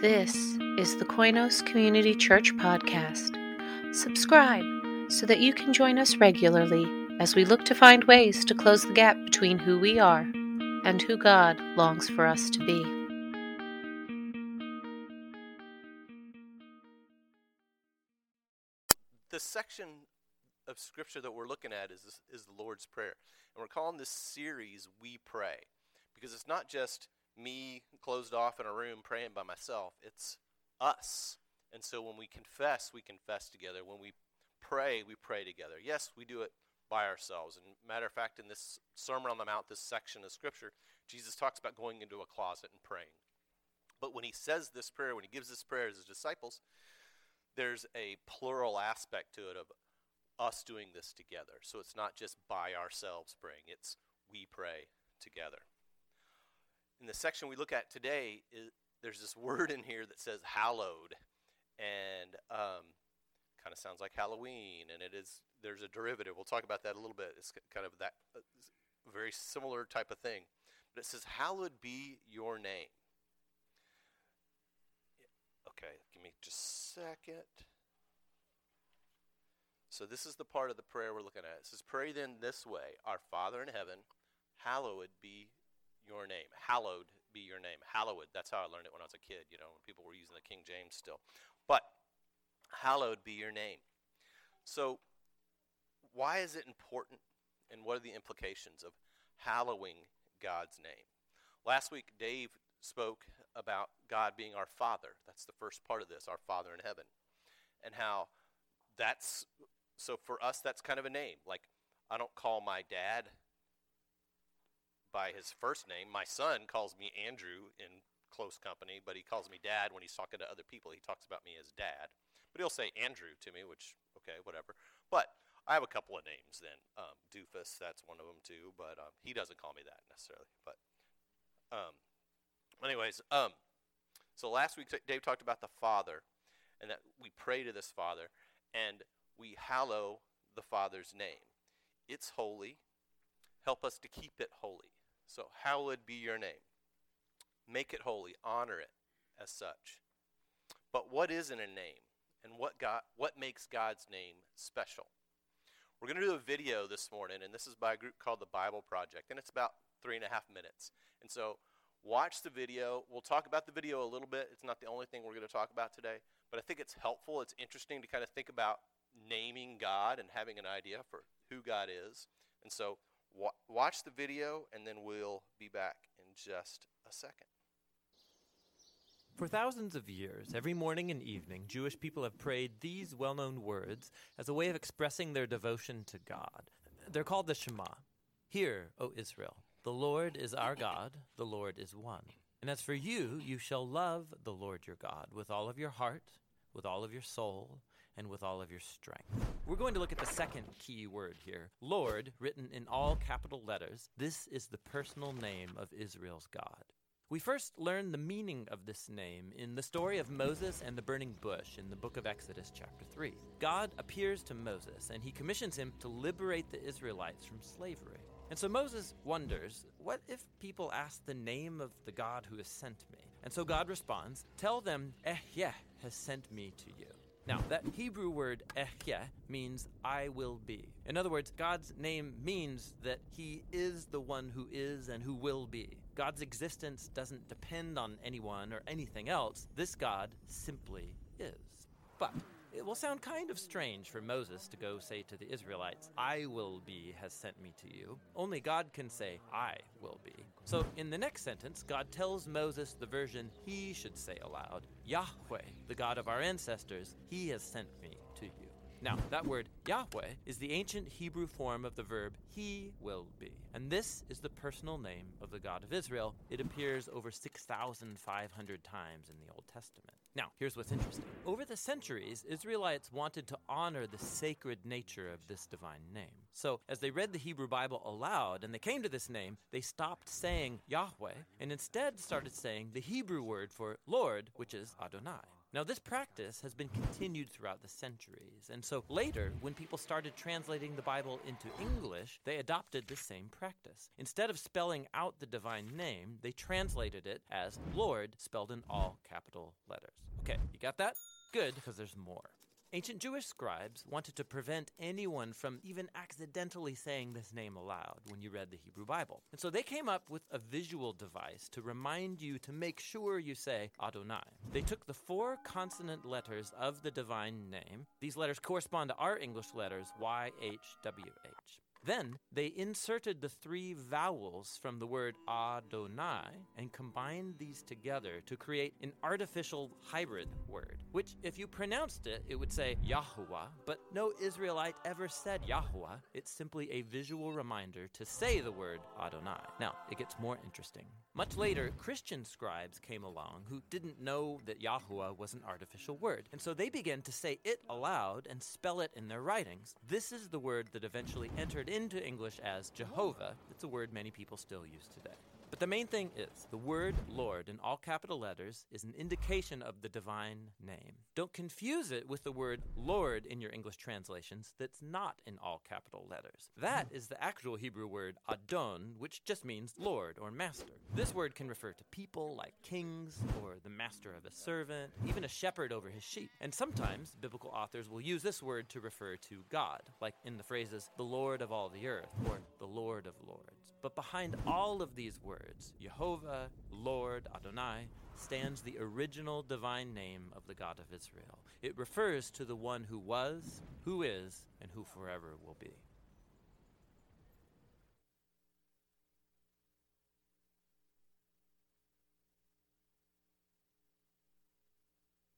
This is the Koinos Community Church Podcast. Subscribe so that you can join us regularly as we look to find ways to close the gap between who we are and who God longs for us to be. The section of scripture that we're looking at is, is the Lord's Prayer. And we're calling this series We Pray because it's not just me closed off in a room praying by myself. It's us. And so when we confess, we confess together. When we pray, we pray together. Yes, we do it by ourselves. And matter of fact, in this Sermon on the Mount, this section of Scripture, Jesus talks about going into a closet and praying. But when he says this prayer, when he gives this prayer to his disciples, there's a plural aspect to it of us doing this together. So it's not just by ourselves praying, it's we pray together in the section we look at today, is, there's this word in here that says hallowed, and um, kind of sounds like Halloween, and it is there's a derivative. We'll talk about that a little bit. It's kind of that uh, very similar type of thing, but it says hallowed be your name. Okay, give me just a second. So this is the part of the prayer we're looking at. It says, "Pray then this way: Our Father in heaven, hallowed be your name. Hallowed be your name. Hallowed. That's how I learned it when I was a kid, you know, when people were using the King James still. But hallowed be your name. So, why is it important and what are the implications of hallowing God's name? Last week, Dave spoke about God being our Father. That's the first part of this, our Father in heaven. And how that's, so for us, that's kind of a name. Like, I don't call my dad by his first name. My son calls me Andrew in close company, but he calls me dad when he's talking to other people. He talks about me as dad. But he'll say Andrew to me, which, okay, whatever. But I have a couple of names then. Um, Doofus, that's one of them too, but um, he doesn't call me that necessarily. But, um, anyways, um, so last week Dave talked about the Father and that we pray to this Father and we hallow the Father's name. It's holy. Help us to keep it holy. So, hallowed be your name. Make it holy, honor it as such. But what is in a name? And what, God, what makes God's name special? We're going to do a video this morning, and this is by a group called the Bible Project, and it's about three and a half minutes. And so, watch the video. We'll talk about the video a little bit. It's not the only thing we're going to talk about today, but I think it's helpful. It's interesting to kind of think about naming God and having an idea for who God is. And so, Wa- watch the video, and then we'll be back in just a second. For thousands of years, every morning and evening, Jewish people have prayed these well known words as a way of expressing their devotion to God. They're called the Shema. Hear, O Israel, the Lord is our God, the Lord is one. And as for you, you shall love the Lord your God with all of your heart, with all of your soul, and with all of your strength. We're going to look at the second key word here Lord, written in all capital letters. This is the personal name of Israel's God. We first learn the meaning of this name in the story of Moses and the burning bush in the book of Exodus, chapter 3. God appears to Moses and he commissions him to liberate the Israelites from slavery. And so Moses wonders, what if people ask the name of the God who has sent me? And so God responds, Tell them, Ehyeh has sent me to you. Now, that Hebrew word ehyeh means I will be. In other words, God's name means that He is the one who is and who will be. God's existence doesn't depend on anyone or anything else. This God simply is. But it will sound kind of strange for Moses to go say to the Israelites, I will be has sent me to you. Only God can say, I will be. So in the next sentence, God tells Moses the version he should say aloud Yahweh, the God of our ancestors, he has sent me to you. Now, that word Yahweh is the ancient Hebrew form of the verb he will be. And this is the personal name of the God of Israel. It appears over 6,500 times in the Old Testament. Now, here's what's interesting. Over the centuries, Israelites wanted to honor the sacred nature of this divine name. So, as they read the Hebrew Bible aloud and they came to this name, they stopped saying Yahweh and instead started saying the Hebrew word for Lord, which is Adonai. Now, this practice has been continued throughout the centuries, and so later, when people started translating the Bible into English, they adopted the same practice. Instead of spelling out the divine name, they translated it as Lord, spelled in all capital letters. Okay, you got that? Good, because there's more. Ancient Jewish scribes wanted to prevent anyone from even accidentally saying this name aloud when you read the Hebrew Bible. And so they came up with a visual device to remind you to make sure you say Adonai. They took the four consonant letters of the divine name. These letters correspond to our English letters Y, H, W, H. Then they inserted the three vowels from the word Adonai and combined these together to create an artificial hybrid word, which, if you pronounced it, it would say Yahuwah, but no Israelite ever said Yahuwah. It's simply a visual reminder to say the word Adonai. Now, it gets more interesting. Much later, Christian scribes came along who didn't know that Yahuwah was an artificial word, and so they began to say it aloud and spell it in their writings. This is the word that eventually entered into English as Jehovah. It's a word many people still use today. But the main thing is the word Lord in all capital letters is an indication of the divine name. Don't confuse it with the word Lord in your English translations that's not in all capital letters. That is the actual Hebrew word Adon, which just means Lord or master. This word can refer to people like kings or the master of a servant, even a shepherd over his sheep. And sometimes biblical authors will use this word to refer to God, like in the phrases the Lord of all the earth or the Lord of. But behind all of these words, Jehovah, Lord, Adonai, stands the original divine name of the God of Israel. It refers to the one who was, who is, and who forever will be.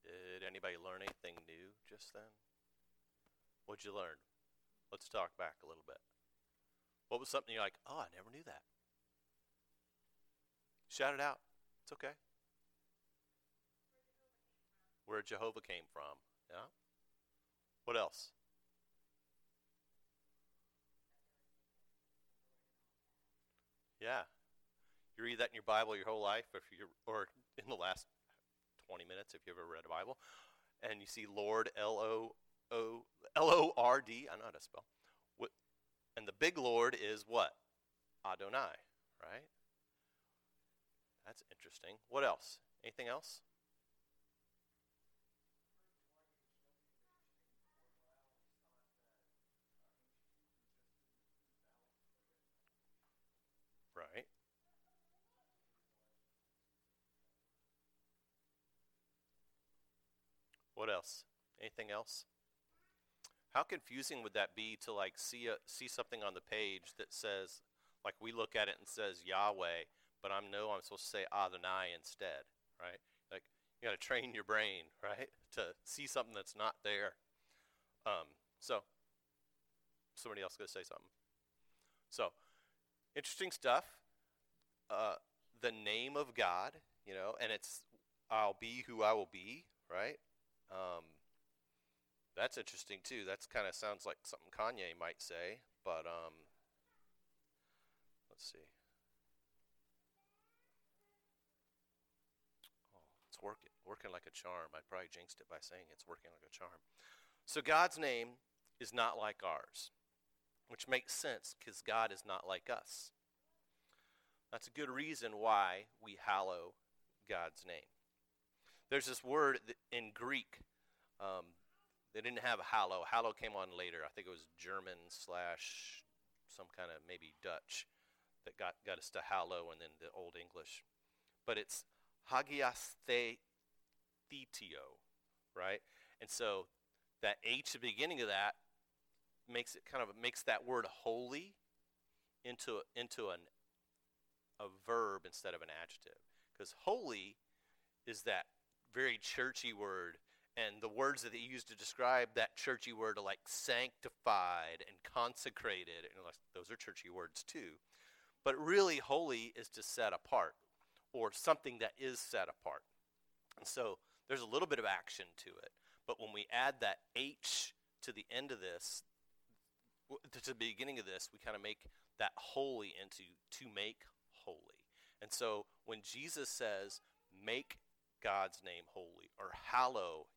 Did anybody learn anything new just then? What'd you learn? Let's talk back a little bit. What was something you're like, oh, I never knew that? Shout it out. It's okay. Where Jehovah came from. Yeah. What else? Yeah. You read that in your Bible your whole life, if you or in the last 20 minutes, if you ever read a Bible, and you see Lord L O O L O R D. I know how to spell. And the big Lord is what? Adonai, right? That's interesting. What else? Anything else? Right. What else? Anything else? How confusing would that be to like see a see something on the page that says like we look at it and says Yahweh, but I know I'm supposed to say Adonai instead, right? Like you got to train your brain, right, to see something that's not there. Um, so somebody else to say something. So interesting stuff. Uh, the name of God, you know, and it's I'll be who I will be, right? Um, that's interesting too. That's kind of sounds like something Kanye might say, but um, let's see. Oh, it's working, working like a charm. I probably jinxed it by saying it's working like a charm. So God's name is not like ours, which makes sense because God is not like us. That's a good reason why we hallow God's name. There's this word in Greek. Um, they didn't have hallow. Hallow came on later. I think it was German slash some kind of maybe Dutch that got, got us to hallow and then the Old English. But it's hagiastheitio, right? And so that H at the beginning of that makes it kind of makes that word holy into into an a verb instead of an adjective. Because holy is that very churchy word and the words that they use to describe that churchy word are like sanctified and consecrated and those are churchy words too. But really holy is to set apart or something that is set apart. And so there's a little bit of action to it. But when we add that h to the end of this to the beginning of this we kind of make that holy into to make holy. And so when jesus says make God's name holy or hallow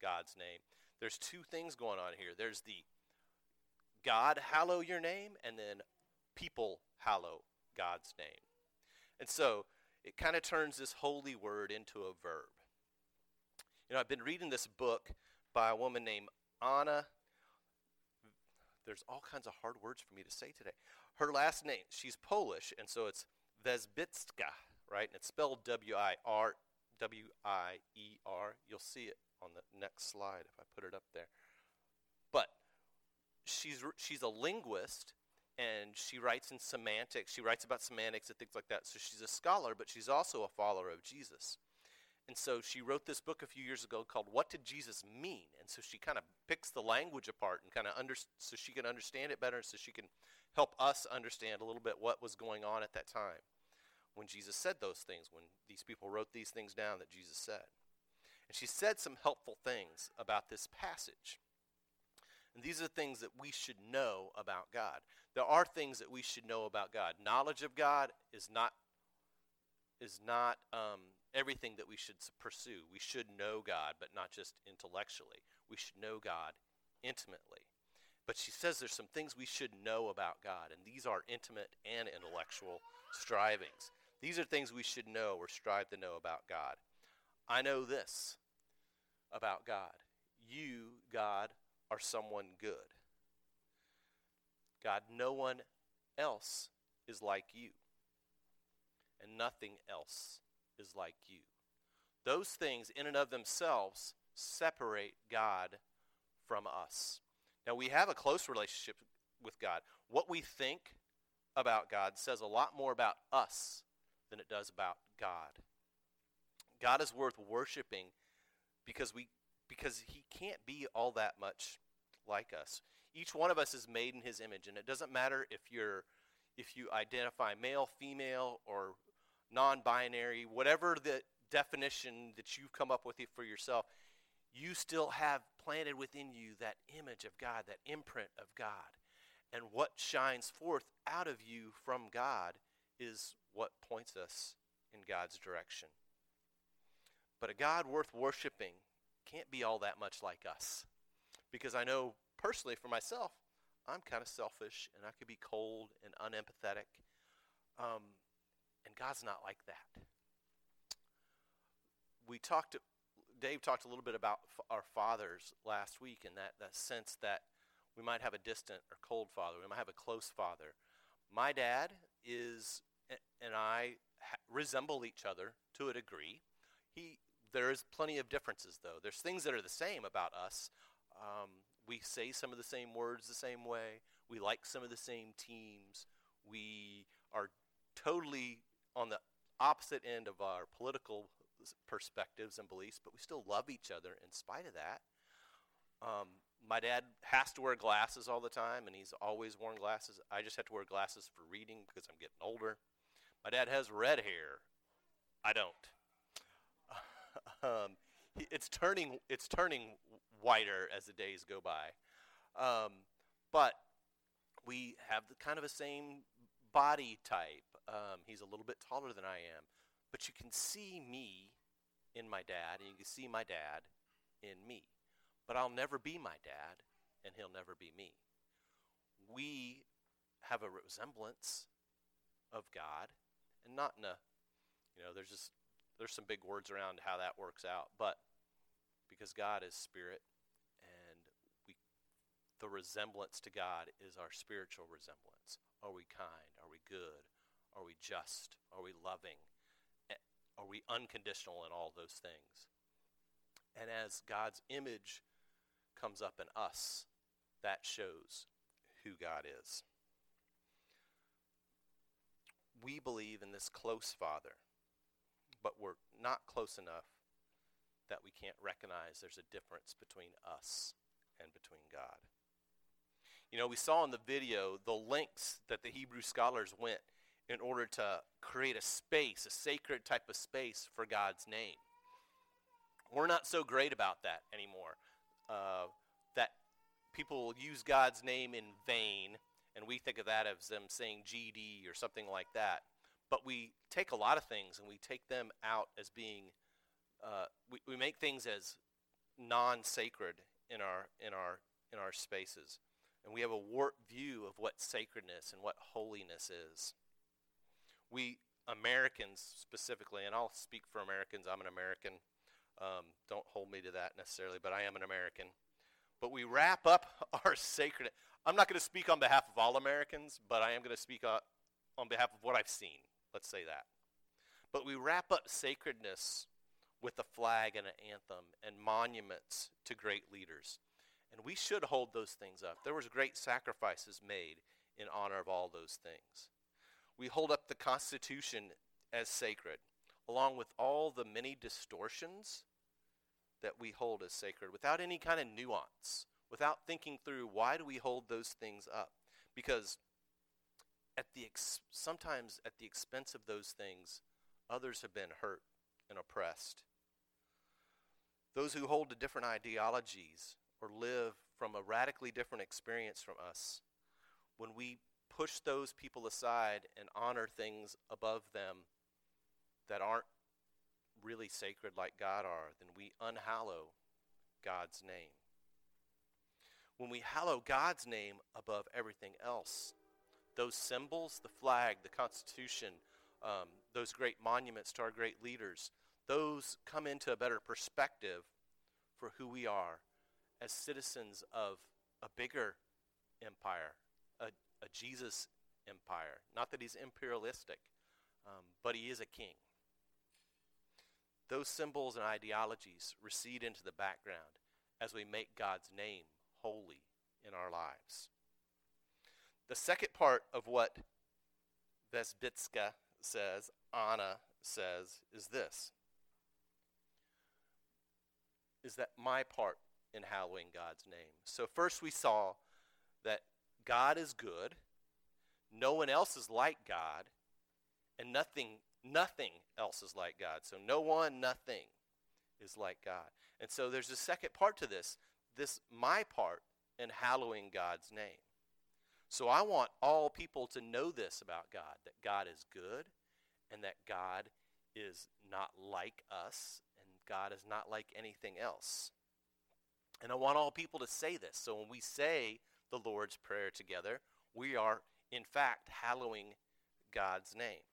God's name. There's two things going on here. There's the God hallow your name, and then people hallow God's name. And so it kind of turns this holy word into a verb. You know, I've been reading this book by a woman named Anna. There's all kinds of hard words for me to say today. Her last name, she's Polish, and so it's Wierzbicka, right? And it's spelled W I R W I E R. You'll see it on the next slide if I put it up there. But she's she's a linguist and she writes in semantics. She writes about semantics and things like that. So she's a scholar, but she's also a follower of Jesus. And so she wrote this book a few years ago called What Did Jesus Mean? And so she kind of picks the language apart and kind of under so she can understand it better so she can help us understand a little bit what was going on at that time when Jesus said those things, when these people wrote these things down that Jesus said. And she said some helpful things about this passage. And these are things that we should know about God. There are things that we should know about God. Knowledge of God is not is not um, everything that we should pursue. We should know God, but not just intellectually. We should know God intimately. But she says there's some things we should know about God, and these are intimate and intellectual strivings. These are things we should know or strive to know about God. I know this about God. You, God, are someone good. God, no one else is like you, and nothing else is like you. Those things, in and of themselves, separate God from us. Now, we have a close relationship with God. What we think about God says a lot more about us than it does about God. God is worth worshiping because we because he can't be all that much like us. Each one of us is made in his image and it doesn't matter if you're if you identify male, female or non-binary, whatever the definition that you've come up with for yourself, you still have planted within you that image of God, that imprint of God. And what shines forth out of you from God is what points us in God's direction. But a God worth worshiping can't be all that much like us. Because I know personally for myself, I'm kind of selfish and I could be cold and unempathetic. Um, and God's not like that. We talked, Dave talked a little bit about our fathers last week and that, that sense that we might have a distant or cold father, we might have a close father. My dad is, and I resemble each other to a degree. He, there is plenty of differences, though. There's things that are the same about us. Um, we say some of the same words the same way. We like some of the same teams. We are totally on the opposite end of our political perspectives and beliefs, but we still love each other in spite of that. Um, my dad has to wear glasses all the time, and he's always worn glasses. I just have to wear glasses for reading because I'm getting older. My dad has red hair. I don't. Um, it's turning it's turning whiter as the days go by, um, but we have the kind of a same body type. Um, he's a little bit taller than I am, but you can see me in my dad, and you can see my dad in me. But I'll never be my dad, and he'll never be me. We have a resemblance of God, and not in a, you know, there's just there's some big words around how that works out, but because God is spirit, and we, the resemblance to God is our spiritual resemblance. Are we kind? Are we good? Are we just? Are we loving? Are we unconditional in all those things? And as God's image comes up in us, that shows who God is we believe in this close Father, but we're not close enough that we can't recognize there's a difference between us and between God. You know, we saw in the video the lengths that the Hebrew scholars went in order to create a space, a sacred type of space for God's name. We're not so great about that anymore. Uh, that people use God's name in vain and we think of that as them saying GD or something like that. But we take a lot of things and we take them out as being uh, we, we make things as non-sacred in our in our in our spaces, and we have a warped view of what sacredness and what holiness is. We Americans specifically, and I'll speak for Americans. I'm an American. Um, don't hold me to that necessarily, but I am an American. But we wrap up our sacred. I'm not going to speak on behalf of all Americans, but I am going to speak on, on behalf of what I've seen. Let's say that. But we wrap up sacredness with a flag and an anthem and monuments to great leaders. And we should hold those things up. There was great sacrifices made in honor of all those things. We hold up the Constitution as sacred, along with all the many distortions that we hold as sacred, without any kind of nuance, without thinking through why do we hold those things up? Because at the ex- sometimes at the expense of those things, others have been hurt and oppressed. Those who hold to different ideologies or live from a radically different experience from us, when we push those people aside and honor things above them that aren't really sacred like God are, then we unhallow God's name. When we hallow God's name above everything else, those symbols, the flag, the Constitution, um, those great monuments to our great leaders, those come into a better perspective for who we are as citizens of a bigger empire, a, a Jesus empire. Not that he's imperialistic, um, but he is a king. Those symbols and ideologies recede into the background as we make God's name holy in our lives. The second part of what Wierzbicka says, Anna says, is this is that my part in hallowing God's name. So first we saw that God is good, no one else is like God, and nothing nothing else is like God. So no one, nothing is like God. And so there's a second part to this, this my part in hallowing God's name. So I want all people to know this about God, that God is good and that God is not like us and God is not like anything else. And I want all people to say this. So when we say the Lord's Prayer together, we are, in fact, hallowing God's name.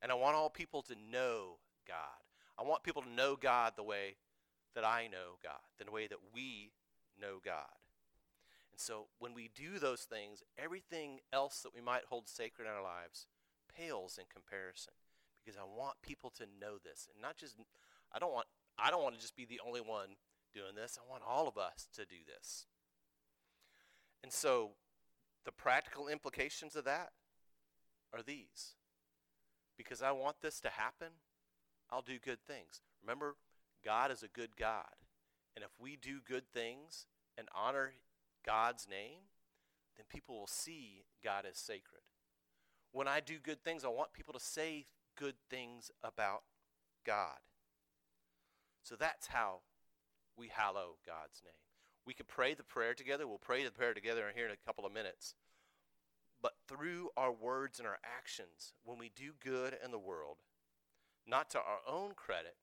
And I want all people to know God. I want people to know God the way that I know God, the way that we know God. So when we do those things, everything else that we might hold sacred in our lives pales in comparison because I want people to know this and not just I don't want I don't want to just be the only one doing this. I want all of us to do this. And so the practical implications of that are these. Because I want this to happen, I'll do good things. Remember, God is a good God. And if we do good things and honor God's name, then people will see God as sacred. When I do good things, I want people to say good things about God. So that's how we hallow God's name. We can pray the prayer together. We'll pray the prayer together here in a couple of minutes. But through our words and our actions, when we do good in the world, not to our own credit,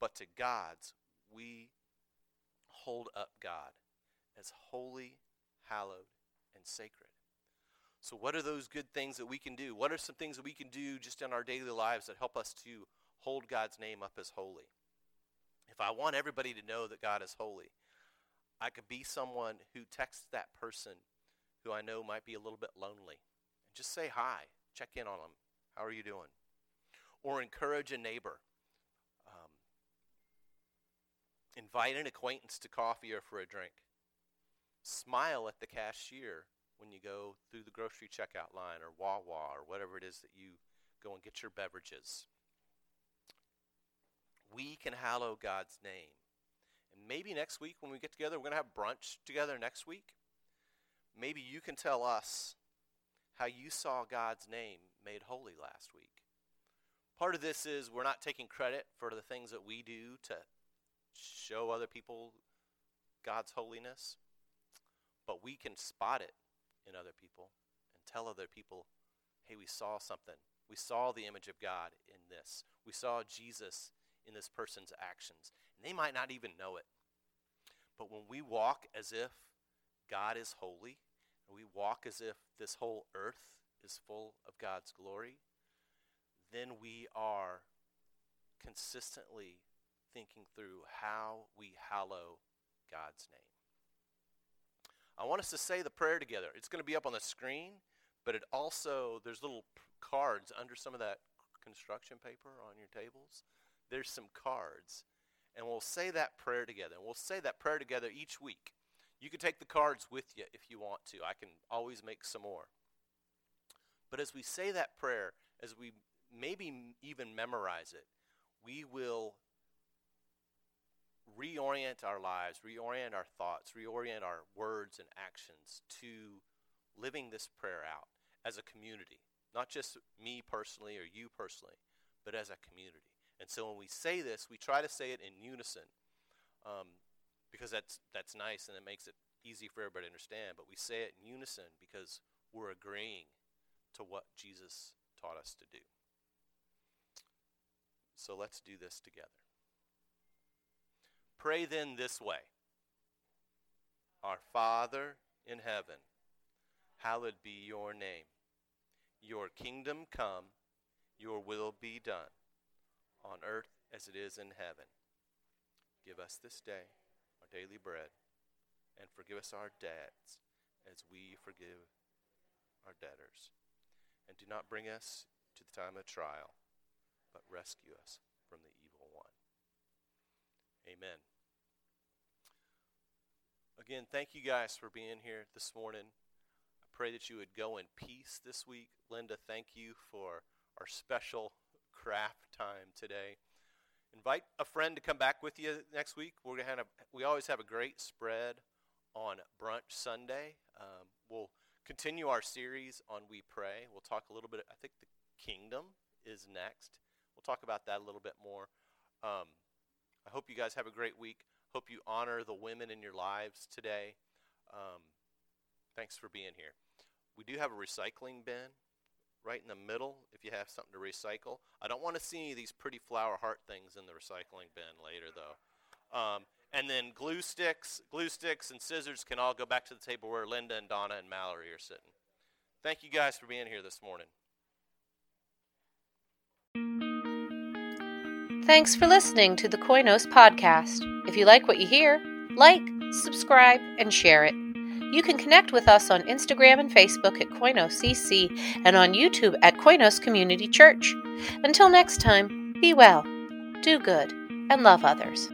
but to God's, we hold up God as holy, hallowed, and sacred. So, what are those good things that we can do? What are some things that we can do just in our daily lives that help us to hold God's name up as holy? if I want everybody to know that God is holy, I could be someone who texts that person who I know might be a little bit lonely. And just say hi, check in on them. How are you doing? Or encourage a neighbor. Um, invite an acquaintance to coffee or for a drink. Smile at the cashier when you go through the grocery checkout line or Wawa or whatever it is that you go and get your beverages we can hallow God's name. And maybe next week when we get together, we're going to have brunch together next week. Maybe you can tell us how you saw God's name made holy last week. Part of this is we're not taking credit for the things that we do to show other people God's holiness, but we can spot it in other people and tell other people, hey, we saw something. We saw the image of God in this. We saw Jesus in this person's actions. And they might not even know it. But when we walk as if God is holy, and we walk as if this whole earth is full of God's glory, then we are consistently thinking through how we hallow God's name. I want us to say the prayer together. It's going to be up on the screen, but it also, there's little cards under some of that construction paper on your tables. There's some cards. And we'll say that prayer together. And we'll say that prayer together each week. You can take the cards with you if you want to. I can always make some more. But as we say that prayer, as we maybe even memorize it, we will reorient our lives, reorient our thoughts, reorient our words and actions to living this prayer out as a community. Not just me personally or you personally, but as a community. And so when we say this, we try to say it in unison um, because that's, that's nice and it makes it easy for everybody to understand. But we say it in unison because we're agreeing to what Jesus taught us to do. So let's do this together. Pray then this way Our Father in heaven, hallowed be your name. Your kingdom come, your will be done, on earth as it is in heaven. Give us this day our daily bread, and forgive us our debts as we forgive our debtors. And do not bring us to the time of trial, but rescue us from the evil. Amen. Again, thank you guys for being here this morning. I pray that you would go in peace this week. Linda, thank you for our special craft time today. Invite a friend to come back with you next week. We're gonna have we always have a great spread on brunch Sunday. Um, we'll continue our series on We Pray. We'll talk a little bit. I think the kingdom is next. We'll talk about that a little bit more. Um, I hope you guys have a great week. Hope you honor the women in your lives today. Um, thanks for being here. We do have a recycling bin right in the middle if you have something to recycle. I don't want to see any of these pretty flower heart things in the recycling bin later, though. Um, and then glue sticks, glue sticks, and scissors can all go back to the table where Linda and Donna and Mallory are sitting. Thank you guys for being here this morning. Thanks for listening to the Koinos podcast. If you like what you hear, like, subscribe, and share it. You can connect with us on Instagram and Facebook at KoinosCC and on YouTube at Koinos Community Church. Until next time, be well, do good, and love others.